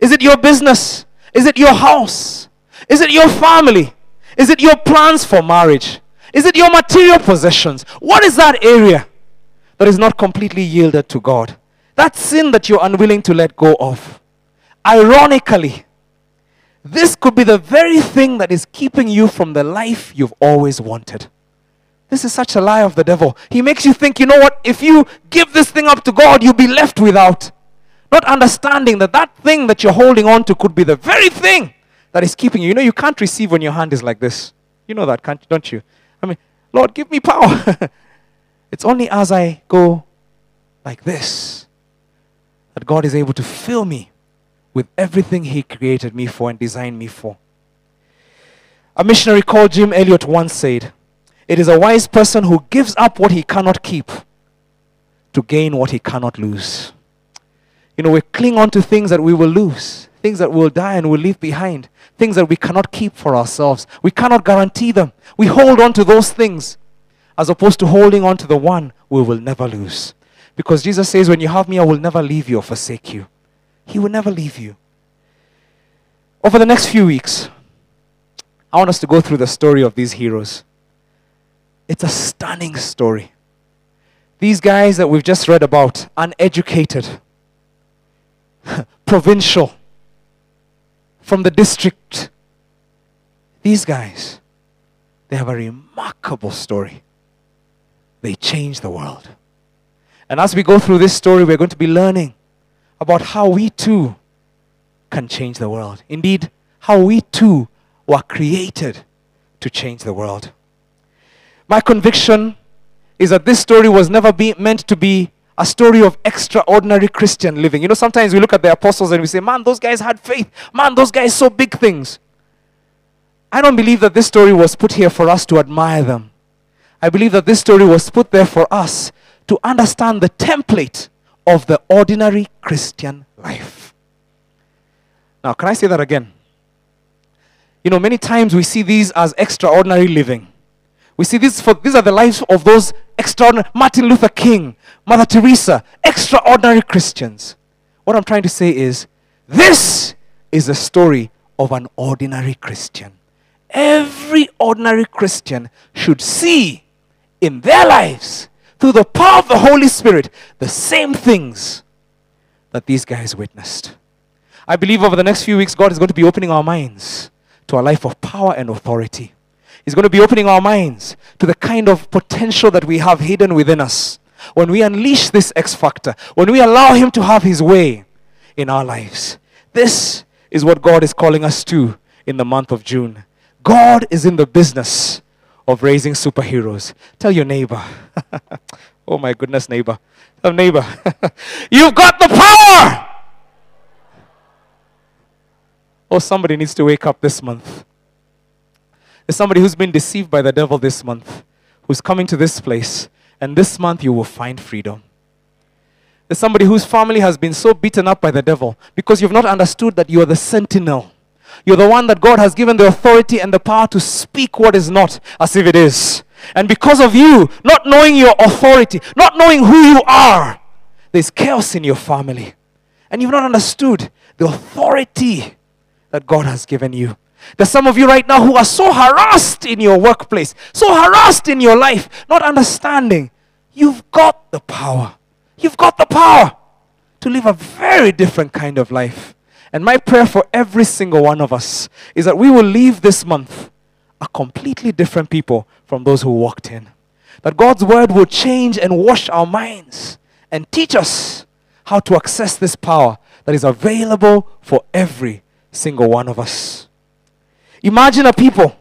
Is it your business? Is it your house? Is it your family? Is it your plans for marriage? Is it your material possessions? What is that area that is not completely yielded to God? That sin that you're unwilling to let go of. Ironically, this could be the very thing that is keeping you from the life you've always wanted. This is such a lie of the devil. He makes you think, you know what, if you give this thing up to God, you'll be left without. Not understanding that that thing that you're holding on to could be the very thing that is keeping you. You know, you can't receive when your hand is like this. You know that, can't, don't you? I mean, Lord, give me power. it's only as I go like this that God is able to fill me with everything He created me for and designed me for. A missionary called Jim Elliot once said, It is a wise person who gives up what he cannot keep to gain what he cannot lose. You know, we cling on to things that we will lose, things that we'll die and will leave behind, things that we cannot keep for ourselves. We cannot guarantee them. We hold on to those things as opposed to holding on to the one we will never lose. Because Jesus says, When you have me, I will never leave you or forsake you. He will never leave you. Over the next few weeks, I want us to go through the story of these heroes. It's a stunning story. These guys that we've just read about, uneducated, provincial, from the district, these guys, they have a remarkable story. They change the world. And as we go through this story, we're going to be learning about how we too can change the world. Indeed, how we too were created to change the world. My conviction is that this story was never be, meant to be a story of extraordinary Christian living. You know, sometimes we look at the apostles and we say, man, those guys had faith. Man, those guys saw big things. I don't believe that this story was put here for us to admire them. I believe that this story was put there for us to understand the template of the ordinary Christian life. Now, can I say that again? You know, many times we see these as extraordinary living. We see this for these are the lives of those extraordinary Martin Luther King, Mother Teresa, extraordinary Christians. What I'm trying to say is this is a story of an ordinary Christian. Every ordinary Christian should see in their lives through the power of the Holy Spirit the same things that these guys witnessed. I believe over the next few weeks, God is going to be opening our minds to a life of power and authority. He's going to be opening our minds to the kind of potential that we have hidden within us. When we unleash this X factor, when we allow Him to have His way in our lives. This is what God is calling us to in the month of June. God is in the business of raising superheroes. Tell your neighbor. oh my goodness, neighbor. Tell neighbor. You've got the power. Oh, somebody needs to wake up this month. There's somebody who's been deceived by the devil this month, who's coming to this place, and this month you will find freedom. There's somebody whose family has been so beaten up by the devil because you've not understood that you are the sentinel you're the one that God has given the authority and the power to speak what is not as if it is. And because of you, not knowing your authority, not knowing who you are, there's chaos in your family. And you've not understood the authority that God has given you. There's some of you right now who are so harassed in your workplace, so harassed in your life, not understanding you've got the power. You've got the power to live a very different kind of life. And my prayer for every single one of us is that we will leave this month a completely different people from those who walked in. That God's word will change and wash our minds and teach us how to access this power that is available for every single one of us. Imagine a people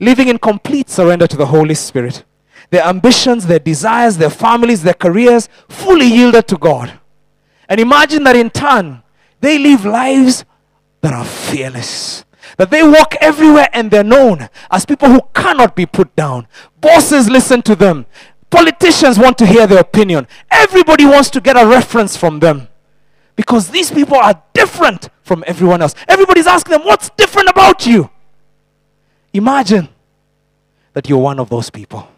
living in complete surrender to the Holy Spirit. Their ambitions, their desires, their families, their careers fully yielded to God. And imagine that in turn, they live lives that are fearless. That they walk everywhere and they're known as people who cannot be put down. Bosses listen to them. Politicians want to hear their opinion. Everybody wants to get a reference from them. Because these people are different from everyone else. Everybody's asking them, What's different about you? Imagine that you're one of those people.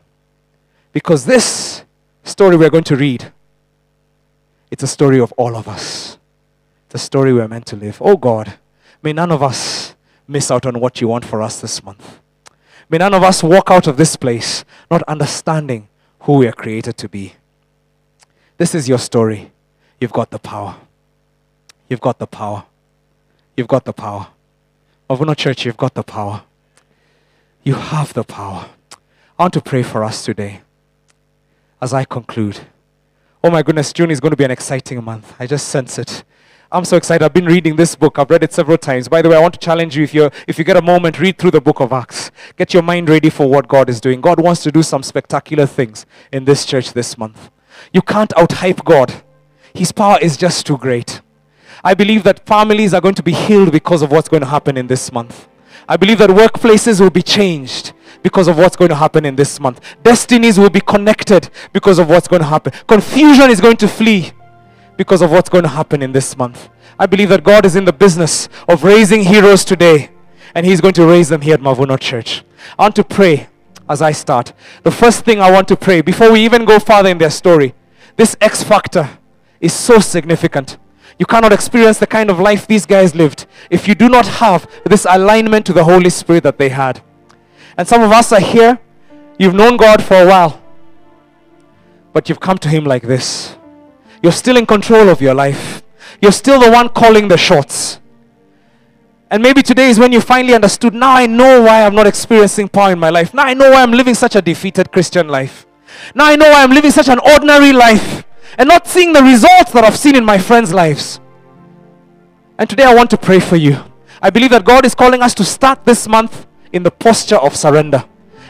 Because this story we're going to read, it's a story of all of us. It's a story we're meant to live. Oh God, may none of us miss out on what you want for us this month. May none of us walk out of this place not understanding who we are created to be. This is your story. You've got the power. You've got the power. You've got the power. Mavuno Church, you've got the power. You have the power. I want to pray for us today as I conclude. Oh my goodness, June is going to be an exciting month. I just sense it. I'm so excited. I've been reading this book. I've read it several times. By the way, I want to challenge you if you if you get a moment, read through the book of Acts. Get your mind ready for what God is doing. God wants to do some spectacular things in this church this month. You can't outhype God. His power is just too great. I believe that families are going to be healed because of what's going to happen in this month. I believe that workplaces will be changed because of what's going to happen in this month. Destinies will be connected because of what's going to happen. Confusion is going to flee because of what's going to happen in this month. I believe that God is in the business of raising heroes today, and He's going to raise them here at Mavuno Church. I want to pray as I start. The first thing I want to pray, before we even go farther in their story, this X factor is so significant. You cannot experience the kind of life these guys lived if you do not have this alignment to the Holy Spirit that they had. And some of us are here, you've known God for a while, but you've come to Him like this. You're still in control of your life. You're still the one calling the shots. And maybe today is when you finally understood now I know why I'm not experiencing power in my life. Now I know why I'm living such a defeated Christian life. Now I know why I'm living such an ordinary life and not seeing the results that I've seen in my friends' lives. And today I want to pray for you. I believe that God is calling us to start this month in the posture of surrender.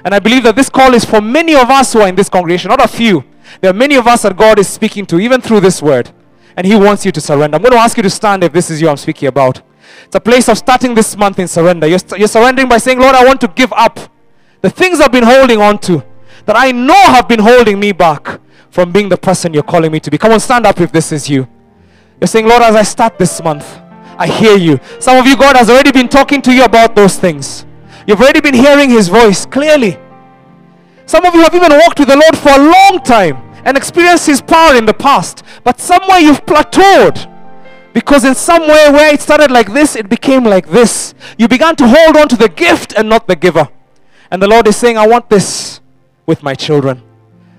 And I believe that this call is for many of us who are in this congregation, not a few. There are many of us that God is speaking to, even through this word. And He wants you to surrender. I'm going to ask you to stand if this is you I'm speaking about. It's a place of starting this month in surrender. You're, you're surrendering by saying, Lord, I want to give up the things I've been holding on to that I know have been holding me back from being the person you're calling me to be. Come on, stand up if this is you. You're saying, Lord, as I start this month, I hear you. Some of you, God has already been talking to you about those things. You've already been hearing His voice clearly. Some of you have even walked with the Lord for a long time and experienced His power in the past, but somewhere you've plateaued. Because in some way, where it started like this, it became like this. You began to hold on to the gift and not the giver. And the Lord is saying, I want this with my children.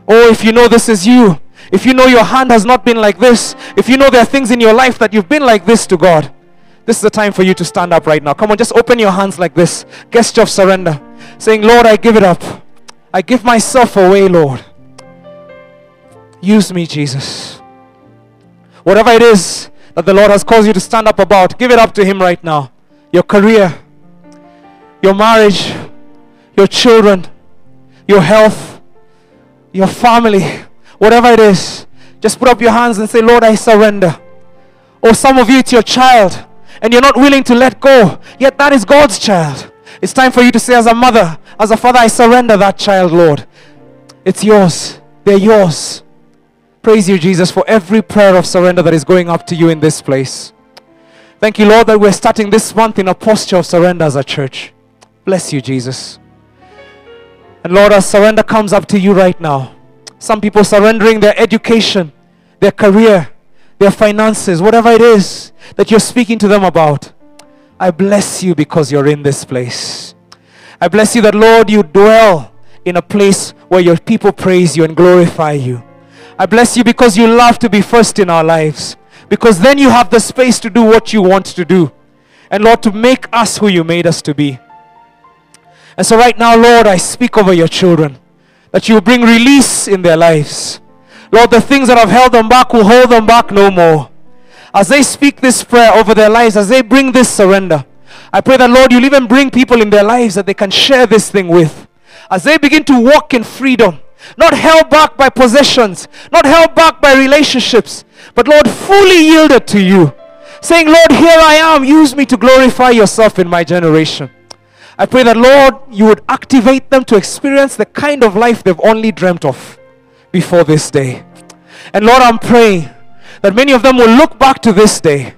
Oh, if you know this is you, if you know your hand has not been like this, if you know there are things in your life that you've been like this to God, this is the time for you to stand up right now. Come on, just open your hands like this. Gesture of surrender. Saying, Lord, I give it up. I give myself away, Lord. Use me, Jesus. Whatever it is that the Lord has caused you to stand up about, give it up to Him right now. Your career, your marriage, your children, your health, your family, whatever it is, just put up your hands and say, Lord, I surrender. Or some of you, it's your child, and you're not willing to let go, yet that is God's child. It's time for you to say, as a mother, as a father, I surrender that child, Lord. It's yours. They're yours. Praise you, Jesus, for every prayer of surrender that is going up to you in this place. Thank you, Lord, that we're starting this month in a posture of surrender as a church. Bless you, Jesus. And Lord, our surrender comes up to you right now, some people surrendering their education, their career, their finances, whatever it is that you're speaking to them about. I bless you because you're in this place. I bless you that, Lord, you dwell in a place where your people praise you and glorify you. I bless you because you love to be first in our lives. Because then you have the space to do what you want to do. And Lord, to make us who you made us to be. And so, right now, Lord, I speak over your children that you bring release in their lives. Lord, the things that have held them back will hold them back no more. As they speak this prayer over their lives, as they bring this surrender, I pray that, Lord, you'll even bring people in their lives that they can share this thing with. As they begin to walk in freedom, not held back by possessions, not held back by relationships, but, Lord, fully yielded to you. Saying, Lord, here I am, use me to glorify yourself in my generation. I pray that, Lord, you would activate them to experience the kind of life they've only dreamt of before this day. And Lord, I'm praying that many of them will look back to this day.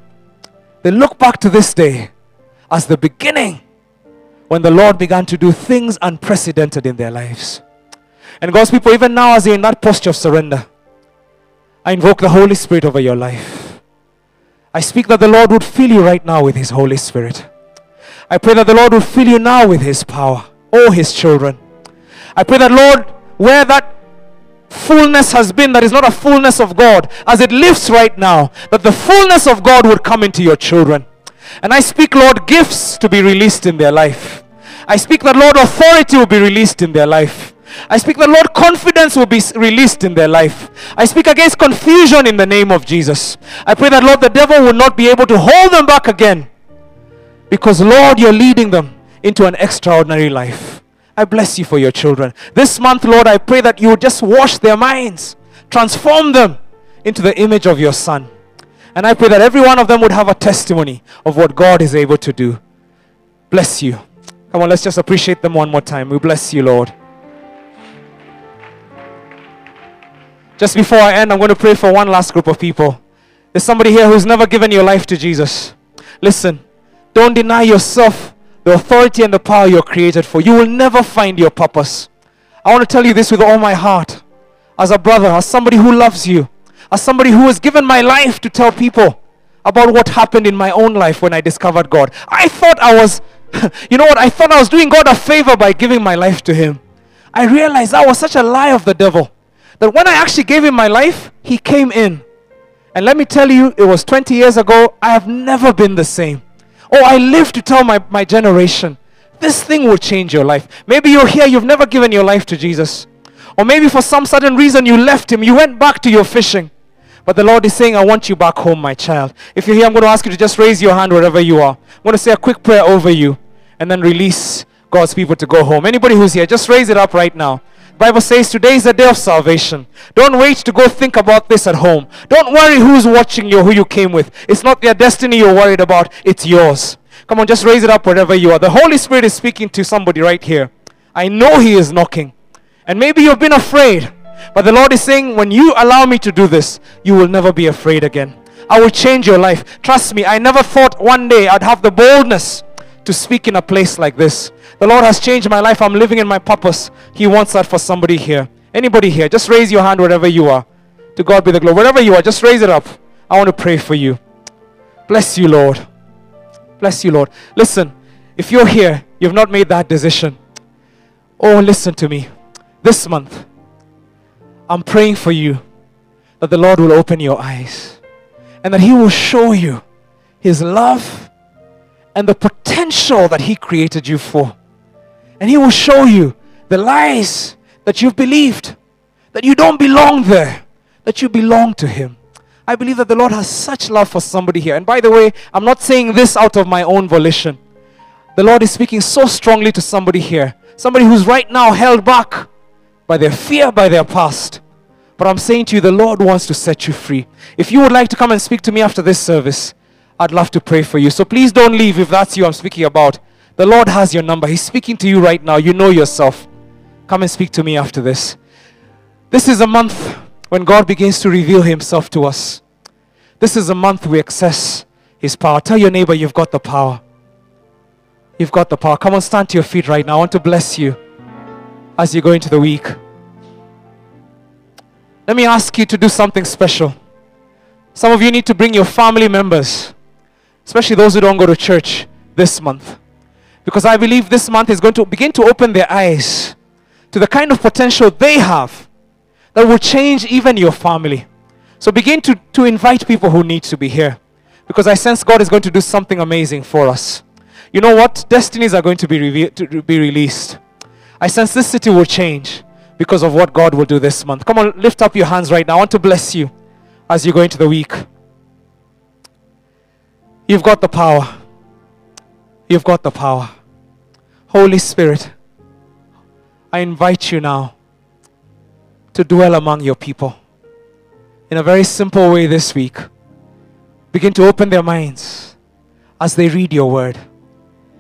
They look back to this day as the beginning when the Lord began to do things unprecedented in their lives. And God's people, even now, as you're in that posture of surrender, I invoke the Holy Spirit over your life. I speak that the Lord would fill you right now with His Holy Spirit. I pray that the Lord will fill you now with His power, all His children. I pray that, Lord, where that fullness has been that is not a fullness of God, as it lifts right now, that the fullness of God would come into your children. And I speak, Lord, gifts to be released in their life. I speak that, Lord, authority will be released in their life. I speak that, Lord, confidence will be released in their life. I speak against confusion in the name of Jesus. I pray that, Lord, the devil will not be able to hold them back again. Because, Lord, you're leading them into an extraordinary life. I bless you for your children. This month, Lord, I pray that you would just wash their minds, transform them into the image of your Son. And I pray that every one of them would have a testimony of what God is able to do. Bless you. Come on, let's just appreciate them one more time. We bless you, Lord. Just before I end, I'm going to pray for one last group of people. There's somebody here who's never given your life to Jesus. Listen, don't deny yourself the authority and the power you're created for. You will never find your purpose. I want to tell you this with all my heart. As a brother, as somebody who loves you, as somebody who has given my life to tell people about what happened in my own life when I discovered God. I thought I was, you know what, I thought I was doing God a favor by giving my life to Him. I realized that was such a lie of the devil that when I actually gave Him my life, He came in. And let me tell you, it was 20 years ago, I have never been the same. Oh, I live to tell my, my generation. This thing will change your life. Maybe you're here, you've never given your life to Jesus. Or maybe for some sudden reason you left Him, you went back to your fishing. But the Lord is saying, I want you back home, my child. If you're here, I'm going to ask you to just raise your hand wherever you are. I'm going to say a quick prayer over you and then release God's people to go home. Anybody who's here, just raise it up right now. Bible says today is the day of salvation. Don't wait to go think about this at home. Don't worry who's watching you, who you came with. It's not their destiny you're worried about, it's yours. Come on, just raise it up wherever you are. The Holy Spirit is speaking to somebody right here. I know He is knocking. And maybe you've been afraid. But the Lord is saying, when you allow me to do this, you will never be afraid again. I will change your life. Trust me, I never thought one day I'd have the boldness to speak in a place like this. The Lord has changed my life. I'm living in my purpose. He wants that for somebody here. Anybody here, just raise your hand wherever you are. To God be the glory. Wherever you are, just raise it up. I want to pray for you. Bless you, Lord. Bless you, Lord. Listen, if you're here, you've not made that decision. Oh, listen to me. This month, I'm praying for you that the Lord will open your eyes and that He will show you His love and the potential that He created you for. And He will show you the lies that you've believed, that you don't belong there, that you belong to Him. I believe that the Lord has such love for somebody here. And by the way, I'm not saying this out of my own volition. The Lord is speaking so strongly to somebody here. Somebody who's right now held back by their fear, by their past. But I'm saying to you, the Lord wants to set you free. If you would like to come and speak to me after this service, I'd love to pray for you. So please don't leave if that's you I'm speaking about. The Lord has your number. He's speaking to you right now. You know yourself. Come and speak to me after this. This is a month when God begins to reveal Himself to us. This is a month we access His power. Tell your neighbor you've got the power. You've got the power. Come on, stand to your feet right now. I want to bless you as you go into the week. Let me ask you to do something special. Some of you need to bring your family members, especially those who don't go to church this month. Because I believe this month is going to begin to open their eyes to the kind of potential they have that will change even your family. So begin to, to invite people who need to be here. Because I sense God is going to do something amazing for us. You know what? Destinies are going to be, reve- to be released. I sense this city will change because of what God will do this month. Come on, lift up your hands right now. I want to bless you as you go into the week. You've got the power. You've got the power. Holy Spirit, I invite you now to dwell among your people in a very simple way this week. Begin to open their minds as they read your word.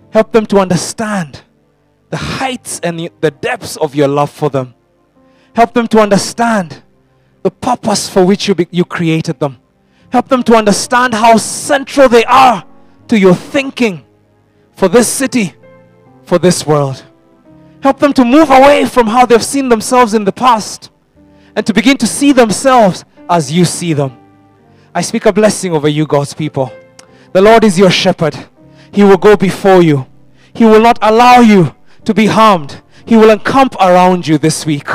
Help them to understand the heights and the depths of your love for them. Help them to understand the purpose for which you, be, you created them. Help them to understand how central they are to your thinking for this city, for this world. Help them to move away from how they've seen themselves in the past and to begin to see themselves as you see them. I speak a blessing over you, God's people. The Lord is your shepherd. He will go before you. He will not allow you to be harmed. He will encamp around you this week.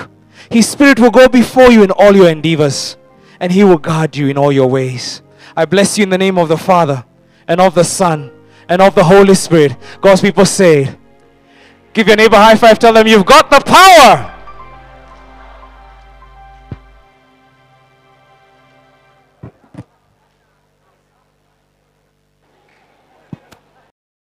His Spirit will go before you in all your endeavors, and He will guard you in all your ways. I bless you in the name of the Father, and of the Son, and of the Holy Spirit. God's people say, Give your neighbor high five, tell them you've got the power